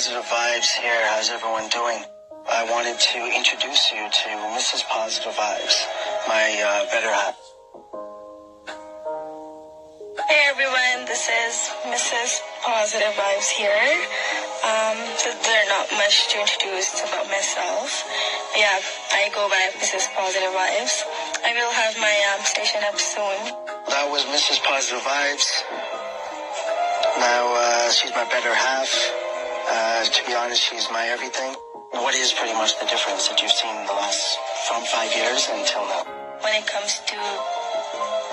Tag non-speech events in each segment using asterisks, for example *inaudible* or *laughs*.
Positive Vibes here. How's everyone doing? I wanted to introduce you to Mrs. Positive Vibes, my uh, better half. Hey everyone, this is Mrs. Positive Vibes here. Um, so there's not much to introduce about myself. Yeah, I go by Mrs. Positive Vibes. I will have my um, station up soon. That was Mrs. Positive Vibes. Now, uh, she's my better half. Uh, to be honest, she's my everything. What is pretty much the difference that you've seen the last from five years until now? When it comes to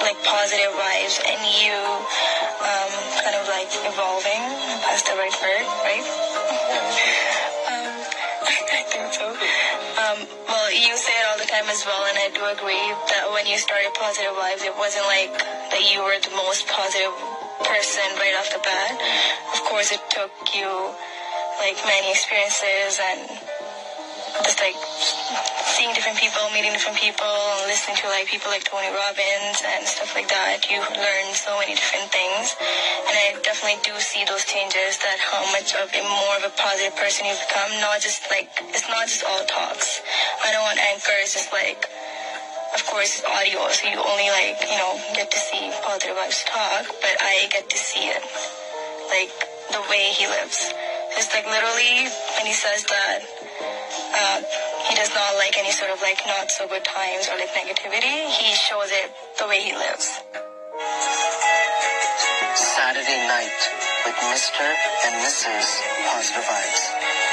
like positive vibes and you um, kind of like evolving, that's the right word, right? *laughs* um, *laughs* I think so. Um, well, you say it all the time as well, and I do agree that when you started Positive Vibes, it wasn't like that you were the most positive person right off the bat. Of course, it took you like many experiences and just like seeing different people, meeting different people, and listening to like people like Tony Robbins and stuff like that. You learn so many different things, and I definitely do see those changes. That how much of a more of a positive person you become. Not just like it's not just all talks. I know on Anchor it's just like. Of course, it's audio, so you only like, you know, get to see positive vibes talk, but I get to see it, like, the way he lives. It's like literally when he says that uh, he does not like any sort of like not so good times or like negativity. He shows it the way he lives. Saturday night with Mr. and Mrs. Positive Vibes.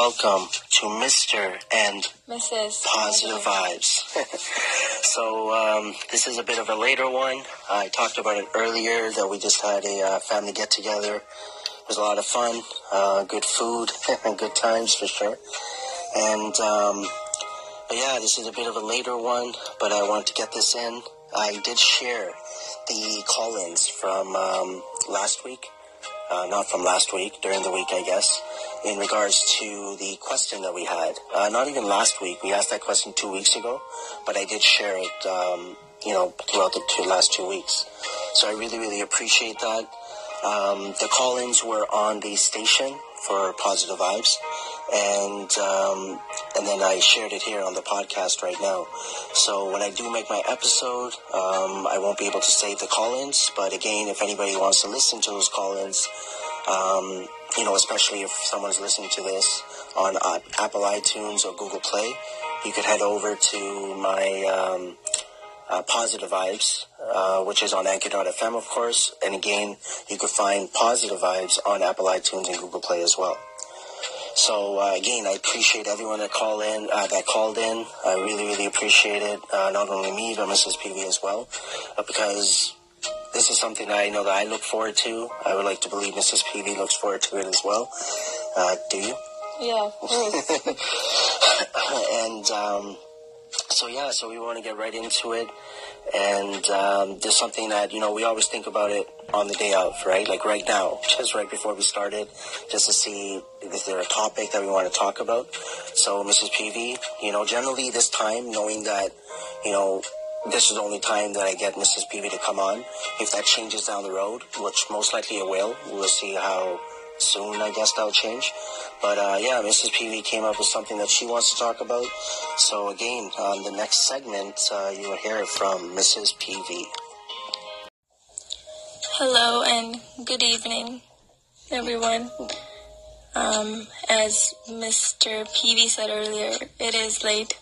Welcome to Mr. and Mrs. Positive Vibes. *laughs* so um, this is a bit of a later one. I talked about it earlier that we just had a uh, family get together. It was a lot of fun, uh, good food, and *laughs* good times for sure. And um, but yeah, this is a bit of a later one, but I wanted to get this in. I did share the call-ins from um, last week, uh, not from last week, during the week, I guess in regards to the question that we had. Uh, not even last week. We asked that question two weeks ago, but I did share it, um, you know, throughout the two, last two weeks. So I really, really appreciate that. Um, the call-ins were on the station for Positive Vibes, and um, and then I shared it here on the podcast right now. So when I do make my episode, um, I won't be able to save the call-ins. But again, if anybody wants to listen to those call-ins, um, you know, especially if someone's listening to this on uh, Apple iTunes or Google Play, you could head over to my um, uh, Positive Vibes, uh, which is on Anchor.fm, of course. And again, you could find Positive Vibes on Apple iTunes and Google Play as well. So uh, again, I appreciate everyone that called in. Uh, that called in, I really, really appreciate it. Uh, not only me, but Mrs. PV as well, uh, because this is something that I know that I look forward to. I would like to believe Mrs. PV looks forward to it as well. Uh, do you? Yeah, *laughs* and um, so yeah, so we want to get right into it. And um, there's something that you know we always think about it on the day of, right? Like right now, just right before we started, just to see is there a topic that we want to talk about. So Mrs. PV, you know, generally this time, knowing that you know this is the only time that I get Mrs. PV to come on. If that changes down the road, which most likely it will, we'll see how soon I guess that'll change. But uh, yeah, Mrs. PV came up with something that she wants to talk about. So again, on the next segment, uh, you'll hear from Mrs. PV. Hello and good evening, everyone. Um, as Mr. PV said earlier, it is late,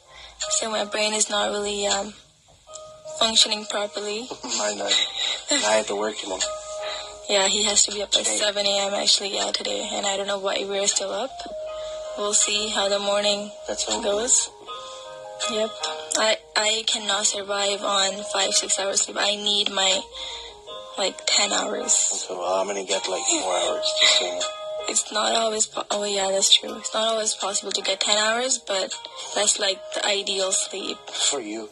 so my brain is not really um, functioning properly. *laughs* Mine, I, I had to work, you know. Yeah, he has to be up by Today. 7 a.m. actually, yeah, today. And I don't know why we're still up. We'll see how the morning That's all. goes. Yep. I I cannot survive on five, six hours sleep. I need my like ten hours. So I'm gonna get like four hours. Just so you know. It's not always po- oh yeah, that's true. It's not always possible to get ten hours, but that's like the ideal sleep. For you.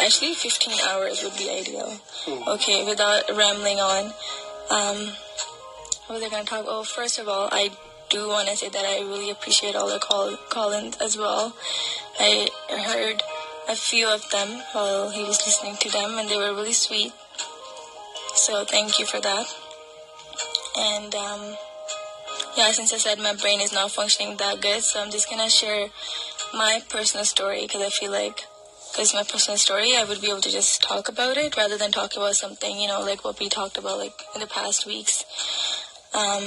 Actually, 15 hours would be ideal. Hmm. Okay, without rambling on, um, what was I going to talk? Oh, first of all, I do want to say that I really appreciate all the call call-ins as well. I heard a few of them while he was listening to them, and they were really sweet. So thank you for that. And um, yeah, since I said my brain is not functioning that good, so I'm just gonna share my personal story because I feel like because my personal story, I would be able to just talk about it rather than talk about something, you know, like what we talked about like in the past weeks. Um,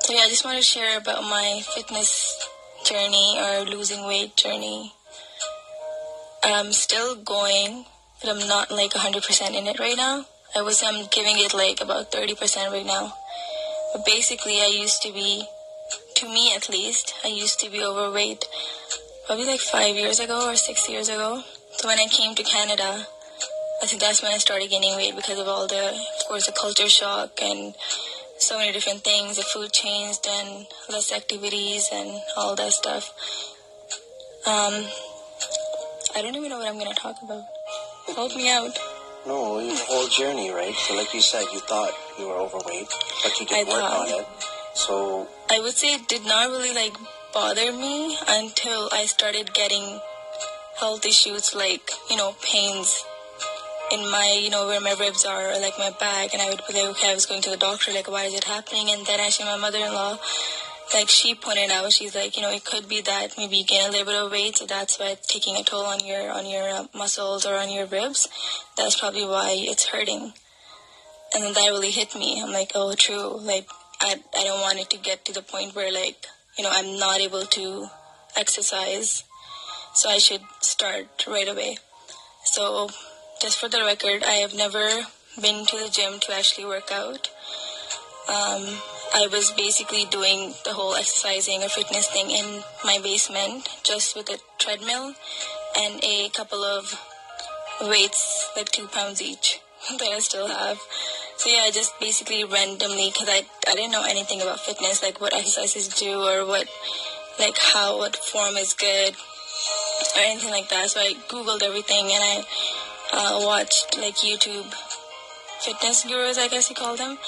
so yeah, I just want to share about my fitness journey or losing weight journey. I'm still going, but I'm not like 100% in it right now. I was I'm giving it like about 30% right now. But basically, I used to be, to me at least, I used to be overweight probably like five years ago or six years ago. So when I came to Canada, I think that's when I started gaining weight because of all the, of course, the culture shock and so many different things. The food changed and less activities and all that stuff. Um, I don't even know what I'm going to talk about. Help me out. No, your whole journey, right? So, like you said, you thought you were overweight, but you did I work thought. on it. So, I would say it did not really like bother me until I started getting health issues like, you know, pains in my, you know, where my ribs are or like my back and I would be like, okay, I was going to the doctor, like why is it happening? And then actually my mother in law like she pointed out, she's like, you know, it could be that maybe you gain a little bit of weight, so that's why it's taking a toll on your on your uh, muscles or on your ribs. That's probably why it's hurting. And then that really hit me. I'm like, oh, true. Like, I I don't want it to get to the point where like, you know, I'm not able to exercise, so I should start right away. So, just for the record, I have never been to the gym to actually work out. Um, I was basically doing the whole exercising or fitness thing in my basement, just with a treadmill and a couple of weights, like two pounds each, *laughs* that I still have. So yeah, I just basically randomly, because I, I didn't know anything about fitness, like what exercises do or what, like how, what form is good or anything like that. So I Googled everything and I uh, watched like YouTube fitness gurus, I guess you call them.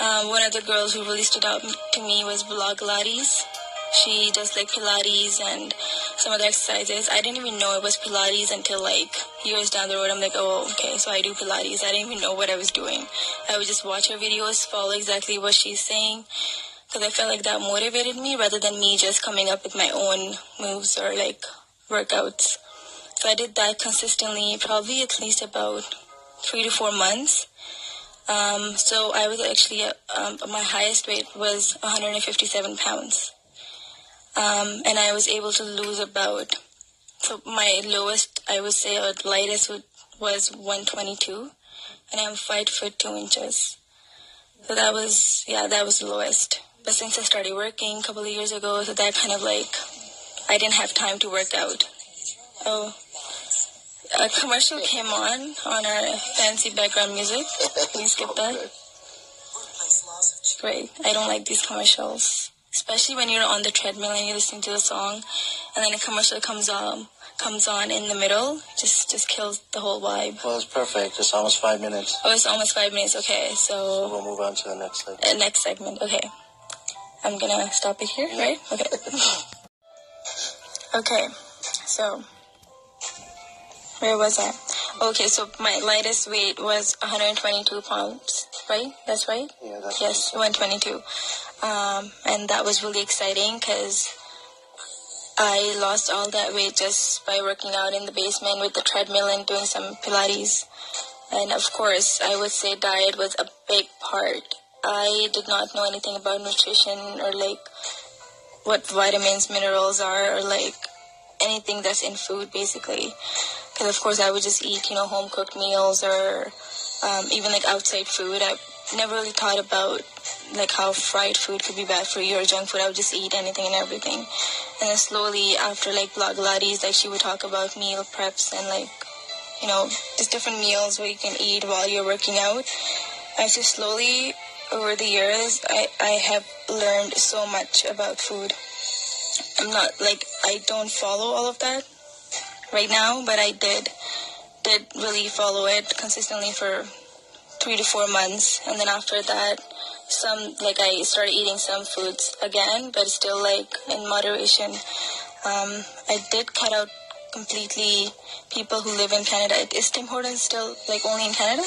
Um, one of the girls who really stood out to me was Pilates. She does like Pilates and some other exercises. I didn't even know it was Pilates until like years down the road. I'm like, oh, okay, so I do Pilates. I didn't even know what I was doing. I would just watch her videos, follow exactly what she's saying, because I felt like that motivated me rather than me just coming up with my own moves or like workouts. So I did that consistently, probably at least about three to four months. Um, so I was actually, um, my highest weight was 157 pounds. Um, and I was able to lose about, so my lowest, I would say, or lightest would, was 122. And I'm five foot two inches. So that was, yeah, that was the lowest. But since I started working a couple of years ago, so that kind of like, I didn't have time to work out. Oh, a commercial came on on our fancy background music. You skip that? Great. I don't like these commercials, especially when you're on the treadmill and you're listening to the song, and then a commercial comes on comes on in the middle. Just just kills the whole vibe. well, it's perfect. It's almost five minutes. Oh, it's almost five minutes. Okay, So so we'll move on to the next segment. uh, next segment. Okay, I'm gonna stop it here, right? Okay. okay, so where was I? Okay, so my lightest weight was 122 pounds, right? That's right. Yeah, that's Yes, 122. Um, and that was really exciting because I lost all that weight just by working out in the basement with the treadmill and doing some Pilates. And of course, I would say diet was a big part. I did not know anything about nutrition or like what vitamins, minerals are, or like anything that's in food basically. Because of course, I would just eat, you know, home cooked meals or um, even like outside food. I never really thought about like how fried food could be bad for you or junk food. I would just eat anything and everything. And then slowly after like Blogilates, like she would talk about meal preps and like, you know, just different meals where you can eat while you're working out. I just slowly over the years, I, I have learned so much about food. I'm not like, I don't follow all of that right now, but I did, did really follow it consistently for three to four months. And then after that, some like I started eating some foods again, but still like in moderation. Um, I did cut out completely people who live in Canada. Is Tim Hortons still like only in Canada?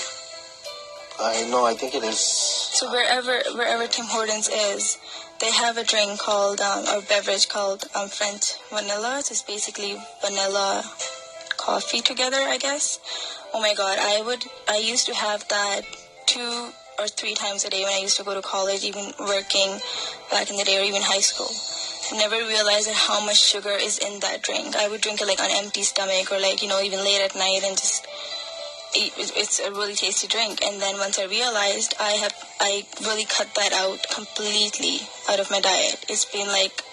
I know. I think it is. So wherever wherever Tim Hortons is, they have a drink called um, or beverage called um, French vanilla. So it's basically vanilla coffee together, I guess. Oh my god, I would I used to have that two or three times a day when I used to go to college, even working back in the day or even high school. Never realized how much sugar is in that drink. I would drink it like on empty stomach or like, you know, even late at night and just it's a really tasty drink. And then once I realized I have, I really cut that out completely out of my diet. It's been like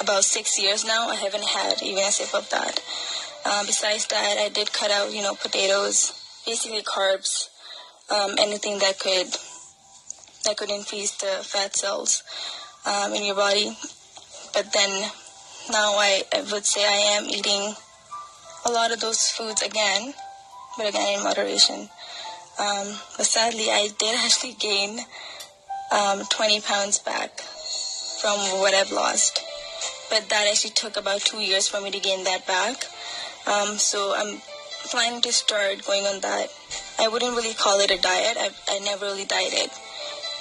about six years now. I haven't had even a sip of that. Um, besides that, I did cut out, you know, potatoes, basically carbs, um, anything that could that could increase the fat cells um, in your body. But then now I, I would say I am eating a lot of those foods again, but again in moderation. Um, but sadly, I did *laughs* actually gain um, 20 pounds back from what I've lost. But that actually took about two years for me to gain that back. Um, so I'm planning to start going on that. I wouldn't really call it a diet. I, I never really dieted.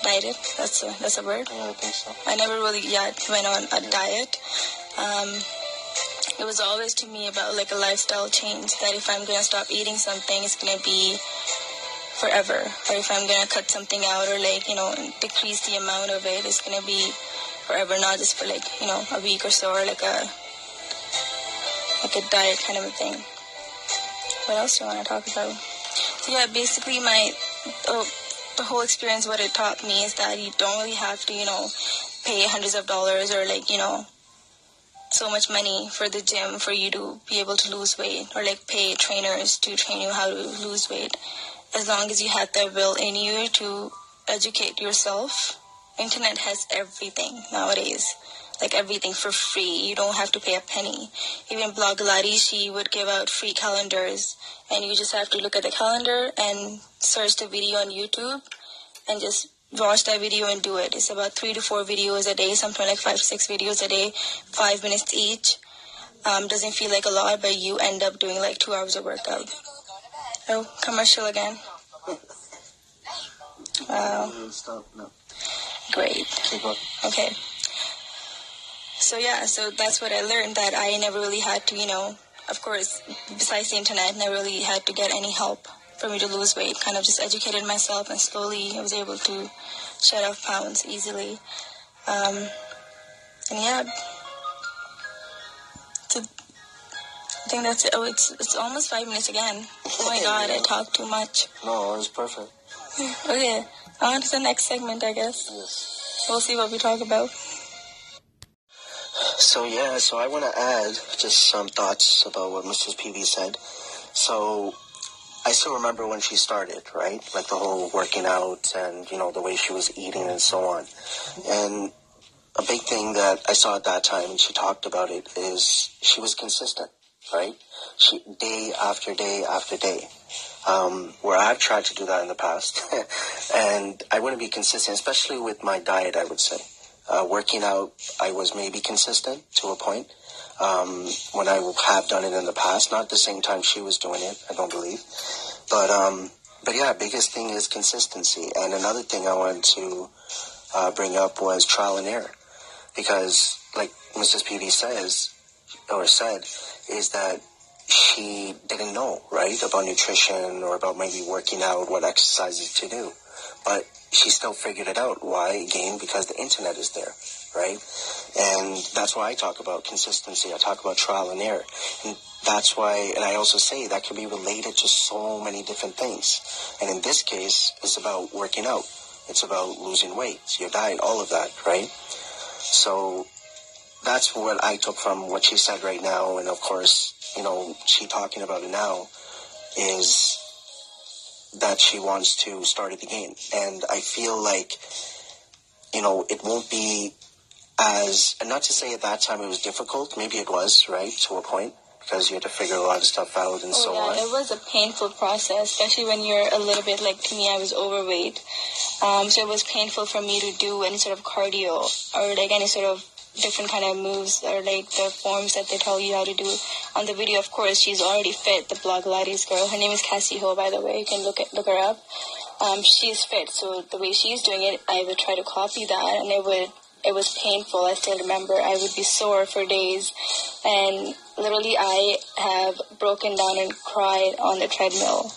Dieted? That's a, that's a word? Yeah, I think so. I never really yet went on a diet. Um, it was always to me about like a lifestyle change that if I'm going to stop eating something, it's going to be forever. Or if I'm going to cut something out or like, you know, decrease the amount of it, it's going to be forever, not just for like, you know, a week or so or like a, like a diet kind of a thing what else do you want to talk about? So yeah, basically my oh, the whole experience, what it taught me is that you don't really have to, you know, pay hundreds of dollars or like, you know, so much money for the gym for you to be able to lose weight or like pay trainers to train you how to lose weight. As long as you have the will in you to educate yourself. Internet has everything nowadays like everything for free. You don't have to pay a penny. Even Blogilates, she would give out free calendars, and you just have to look at the calendar and search the video on YouTube, and just watch that video and do it. It's about three to four videos a day, something like five to six videos a day, five minutes each. Um, doesn't feel like a lot, but you end up doing like two hours of workout. Oh, commercial again. Wow. Great. Okay so yeah, so that's what I learned that I never really had to, you know, of course, besides the internet, never really had to get any help for me to lose weight. Kind of just educated myself and slowly I was able to shed off pounds easily. Um, and yeah, to, I think that's it. Oh, it's it's almost five minutes again. Oh my *laughs* god, I talk too much. No, it was perfect. *laughs* okay, on to the next segment, I guess. Yes. We'll see what we talk about. So yeah, so I want to add just some thoughts about what Mrs. PV said. So I still remember when she started, right? Like the whole working out and you know the way she was eating and so on. And a big thing that I saw at that time, and she talked about it, is she was consistent, right? She day after day after day. Um, where I've tried to do that in the past, *laughs* and I wouldn't be consistent, especially with my diet. I would say. Uh, working out, I was maybe consistent to a point um, when I have done it in the past. Not the same time she was doing it, I don't believe. But um, but yeah, biggest thing is consistency. And another thing I wanted to uh, bring up was trial and error, because like Mrs. PV says or said, is that she didn't know right about nutrition or about maybe working out, what exercises to do, but she still figured it out. Why? Again, because the internet is there, right? And that's why I talk about consistency. I talk about trial and error. And that's why, and I also say that can be related to so many different things. And in this case, it's about working out. It's about losing weight, your diet, all of that, right? So that's what I took from what she said right now. And of course, you know, she talking about it now is that she wants to start it again. And I feel like, you know, it won't be as, and not to say at that time it was difficult, maybe it was, right, to a point, because you had to figure a lot of stuff out and oh, so yeah, on. It was a painful process, especially when you're a little bit like to me, I was overweight. Um, so it was painful for me to do any sort of cardio or like any sort of different kind of moves or like the forms that they tell you how to do. On the video, of course, she's already fit. The Blogilates girl. Her name is Cassie Ho, by the way. You can look at, look her up. Um, she's fit, so the way she's doing it, I would try to copy that, and it would it was painful. I still remember. I would be sore for days, and literally, I have broken down and cried on the treadmill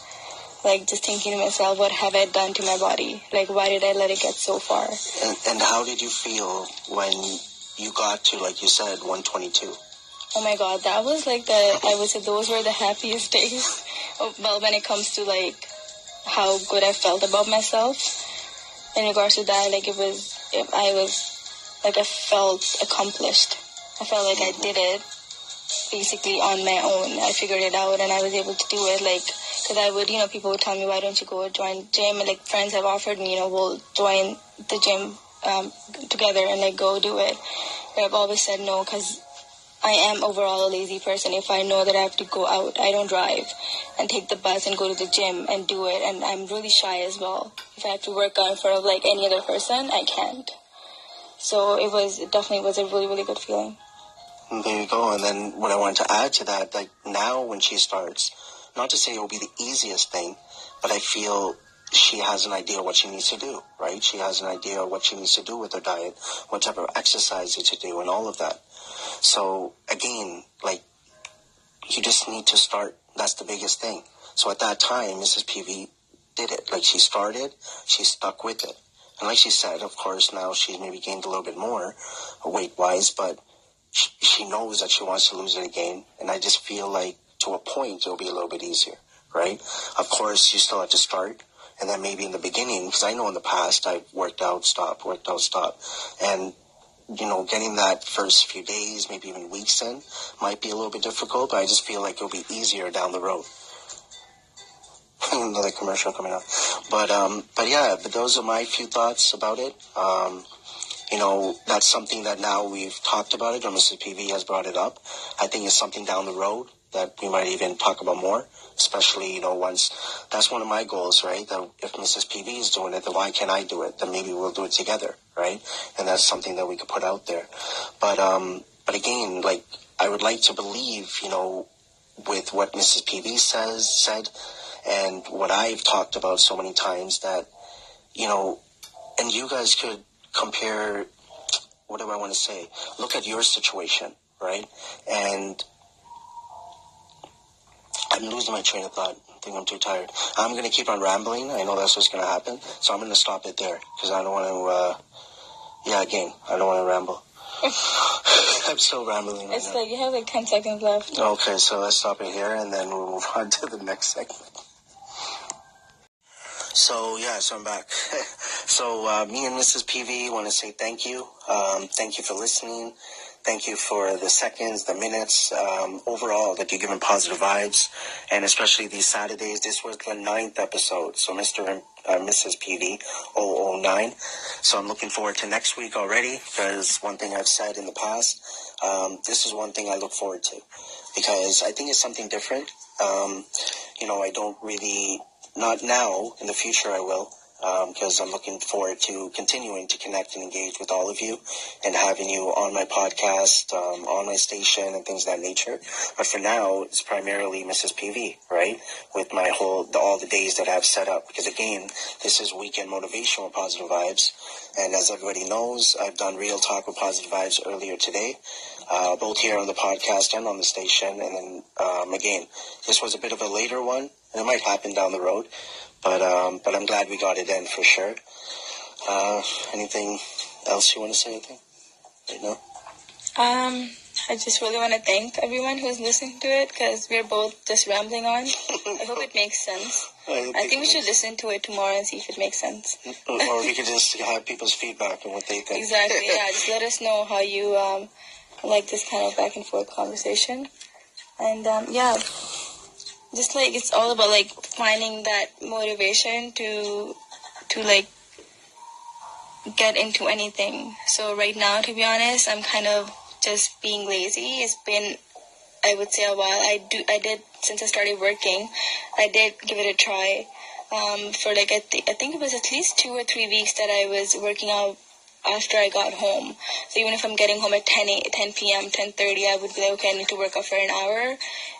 like just thinking to myself, what have I done to my body? Like, why did I let it get so far? And, and how did you feel when you got to, like you said, 122? Oh my God, that was like the, I would say those were the happiest *laughs* days. well, when it comes to like how good I felt about myself, in regards to that, like it was, if I was, like I felt accomplished. I felt like I did it basically on my own. I figured it out and I was able to do it. Like, because I would, you know, people would tell me, why don't you go join the gym? And like friends have offered me, you know, we'll join the gym um, together and like go do it. And I've always said no because I am overall a lazy person. If I know that I have to go out, I don't drive and take the bus and go to the gym and do it. And I'm really shy as well. If I have to work out in front of like any other person, I can't. So it was it definitely was a really really good feeling. There you go. And then what I wanted to add to that, like now when she starts, not to say it will be the easiest thing, but I feel she has an idea what she needs to do, right? She has an idea what she needs to do with her diet, what type of exercise to do, and all of that. So again, like you just need to start. That's the biggest thing. So at that time, Mrs. PV did it. Like she started, she stuck with it. And like she said, of course, now she's maybe gained a little bit more weight wise, but she, she knows that she wants to lose it again. And I just feel like to a point, it'll be a little bit easier, right? Of course, you still have to start. And then maybe in the beginning, because I know in the past I've worked out, stop, worked out, stop, And, you know, getting that first few days, maybe even weeks in, might be a little bit difficult, but I just feel like it'll be easier down the road. *laughs* Another commercial coming up. But, um, but yeah, but those are my few thoughts about it. Um, you know, that's something that now we've talked about it, or Mr. PV has brought it up. I think it's something down the road that we might even talk about more, especially, you know, once that's one of my goals, right? That if Mrs. PV is doing it, then why can't I do it? Then maybe we'll do it together, right? And that's something that we could put out there. But, um, but again, like, I would like to believe, you know, with what Mrs. PV says, said, and what I've talked about so many times that, you know, and you guys could compare, what do I want to say? Look at your situation, right? And I'm losing my train of thought. I think I'm too tired. I'm going to keep on rambling. I know that's what's going to happen. So I'm going to stop it there because I don't want to, uh, yeah, again, I don't want to ramble. *laughs* I'm still rambling. Right it's now. like you have like 10 seconds left. Okay, so let's stop it here and then we'll move *laughs* on to the next segment. So yeah, so I'm back. *laughs* so uh, me and Mrs. PV want to say thank you. Um, thank you for listening. Thank you for the seconds, the minutes, um, overall that you're giving positive vibes, and especially these Saturdays. This was the ninth episode, so Mr. and uh, Mrs. PV 009. So I'm looking forward to next week already because one thing I've said in the past, um, this is one thing I look forward to because I think it's something different. Um, you know, I don't really, not now, in the future I will, because um, I'm looking forward to continuing to connect and engage with all of you and having you on my podcast, um, on my station, and things of that nature. But for now, it's primarily Mrs. PV, right? With my whole the, all the days that I've set up. Because again, this is weekend motivational positive vibes, and as everybody knows, I've done real talk with positive vibes earlier today. Uh, both here on the podcast and on the station. And then, um, again, this was a bit of a later one, and it might happen down the road. But um, but I'm glad we got it in for sure. Uh, anything else you want to say? Anything? Right now? Um, I just really want to thank everyone who's listening to it because we're both just rambling on. *laughs* I hope it makes sense. I, think, I think we should listen to it tomorrow and see if it makes sense. or we could just have people's feedback and what they think. Exactly. Yeah. *laughs* Just let us know how you um, like this kind of back and forth conversation. And um, yeah just like it's all about like finding that motivation to to like get into anything. So right now, to be honest, I'm kind of just being lazy. It's been, I would say, a while. I do, I did since I started working. I did give it a try um, for like I, th- I think it was at least two or three weeks that I was working out after I got home. So even if I'm getting home at 10, 8, 10 p.m., 10.30, I would be like, okay, I need to work out for an hour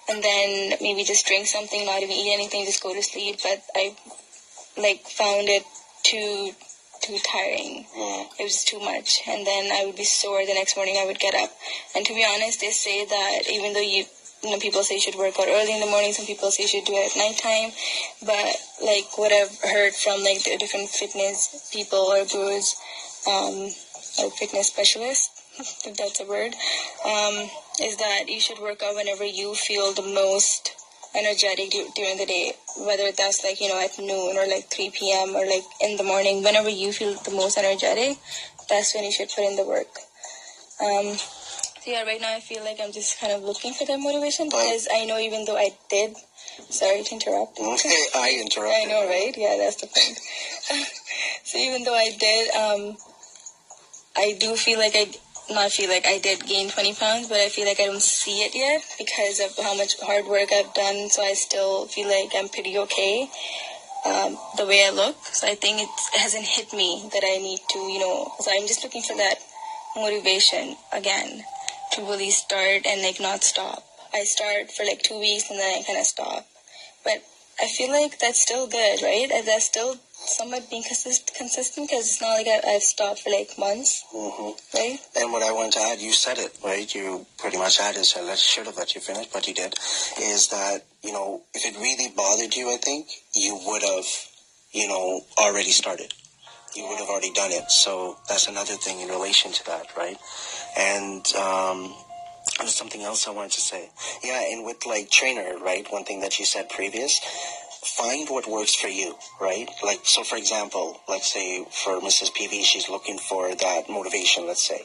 and then maybe just drink something, not even eat anything, just go to sleep. But I like found it too too tiring. Mm. It was too much. And then I would be sore the next morning I would get up. And to be honest, they say that even though you you know, people say you should work out early in the morning, some people say you should do it at nighttime. But like what I've heard from like the different fitness people or gurus, um, or fitness specialist, *laughs* if that's a word, um, is that you should work out whenever you feel the most energetic du- during the day, whether that's like, you know, at noon or like 3 p.m. or like in the morning, whenever you feel the most energetic, that's when you should put in the work. Um, so yeah, right now I feel like I'm just kind of looking for that motivation because I know even though I did, sorry to interrupt. *laughs* I interrupted. I know, right? Yeah, that's the point. *laughs* so even though I did, um, I do feel like I not feel like I did gain 20 pounds, but I feel like I don't see it yet because of how much hard work I've done. So I still feel like I'm pretty okay um, the way I look. So I think it hasn't hit me that I need to, you know. So I'm just looking for that motivation again to really start and like not stop. I start for like two weeks and then I kind of stop. But I feel like that's still good, right? That's still somewhat being consist- consistent because it's not like I- I've stopped for like months, hmm right? And what I want to add, you said it, right? You pretty much added, so I should have let you finish, but you did, is that, you know, if it really bothered you, I think, you would have, you know, already started. You would have already done it. So that's another thing in relation to that, right? And, um, there's something else I wanted to say. Yeah, and with like trainer, right? One thing that you said previous, find what works for you, right? Like, so for example, let's say for Mrs. PV, she's looking for that motivation, let's say.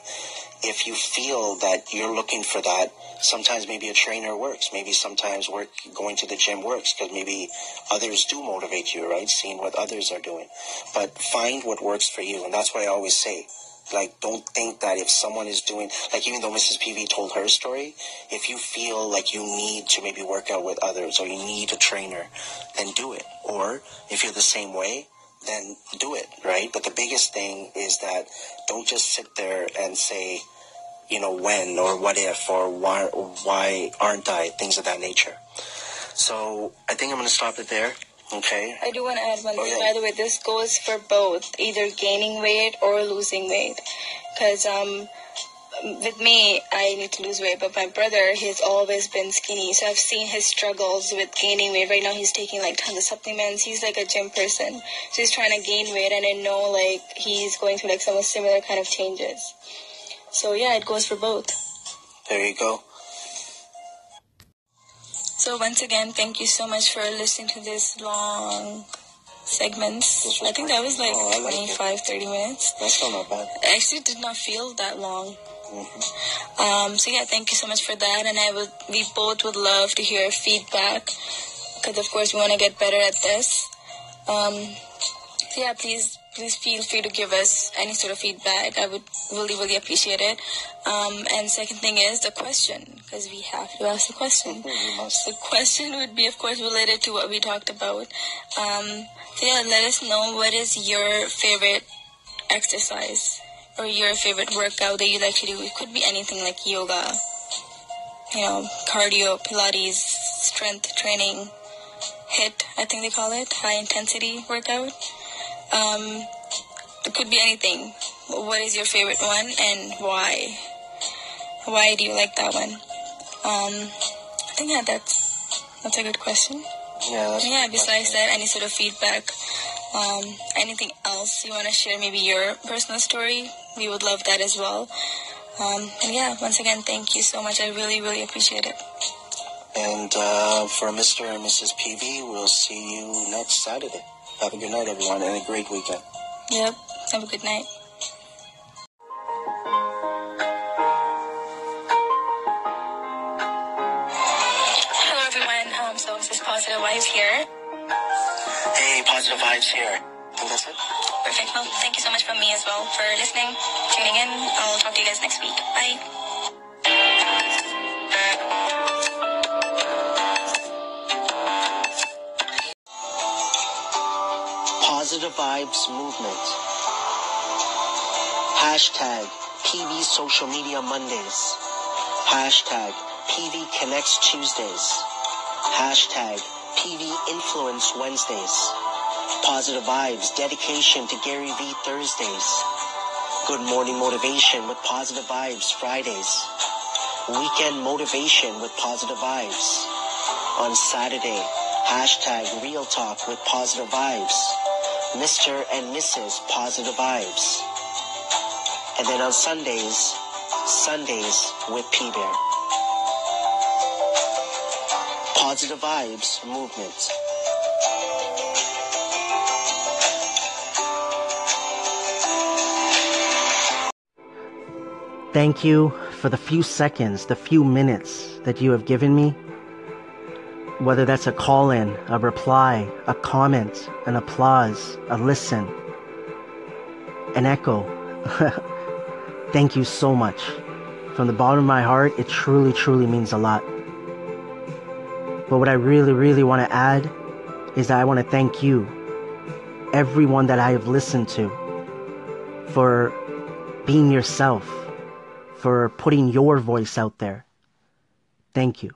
If you feel that you're looking for that, sometimes maybe a trainer works. Maybe sometimes work, going to the gym works because maybe others do motivate you, right? Seeing what others are doing. But find what works for you. And that's what I always say. Like, don't think that if someone is doing, like, even though Mrs. PV told her story, if you feel like you need to maybe work out with others or you need a trainer, then do it. Or if you're the same way, then do it, right? But the biggest thing is that don't just sit there and say, you know, when or what if or why, why aren't I, things of that nature. So I think I'm going to stop it there. Okay. I do want to add one thing. By the way, this goes for both, either gaining weight or losing weight. Because um, with me, I need to lose weight, but my brother, he's always been skinny. So I've seen his struggles with gaining weight. Right now, he's taking like tons of supplements. He's like a gym person. So he's trying to gain weight, and I know like he's going through like some similar kind of changes. So yeah, it goes for both. There you go. So once again, thank you so much for listening to this long segments. I think that was like Oh, I like it. 25, 30 minutes. That's still not bad. It actually did not feel that long. hmm Um, so yeah, thank you so much for that. And I would, we both would love to hear feedback because of course we want to get better at this. Um, so yeah, please, please feel free to give us any sort of feedback. I would really, really appreciate it. Um, and second thing is the question because we have to ask the question. The question would be, of course, related to what we talked about. Um, so yeah, let us know what is your favorite exercise or your favorite workout that you like to do. It could be anything like yoga, you know, cardio, Pilates, strength training, HIIT, I think they call it, high intensity workout. Um, it could be anything. What is your favorite one and why? Why do you like that one? Um, I think yeah, that's that's a good question. Yeah. That's Yeah. Besides that, any sort of feedback, um, anything else you want to share? Maybe your personal story. We would love that as well. Um, and yeah, once again, thank you so much. I really, really appreciate it. And uh, for Mr. and Mrs. PV, we'll see you next Saturday. Have a good night, everyone, and a great weekend. Yep. Have a good night. Hello, everyone. Um, so this is Positive Vibes here. Hey, positive vibes here. Think that's it. Perfect. Well, thank you so much from me as well for listening, tuning in. I'll talk to you guys next week. Bye. Positive Vibes Movement. Hashtag PV Social Media Mondays. Hashtag PV Connects Tuesdays. Hashtag PV Influence Wednesdays. Positive Vibes Dedication to Gary V Thursdays. Good Morning Motivation with Positive Vibes Fridays. Weekend Motivation with Positive Vibes. On Saturday, hashtag Real Talk with Positive Vibes. Mr. and Mrs. Positive Vibes. And then on Sundays, Sundays with P Bear. Positive Vibes Movement. Thank you for the few seconds, the few minutes that you have given me. Whether that's a call in, a reply, a comment, an applause, a listen, an echo. *laughs* Thank you so much. From the bottom of my heart, it truly, truly means a lot. But what I really, really want to add is that I want to thank you, everyone that I have listened to, for being yourself for putting your voice out there. Thank you.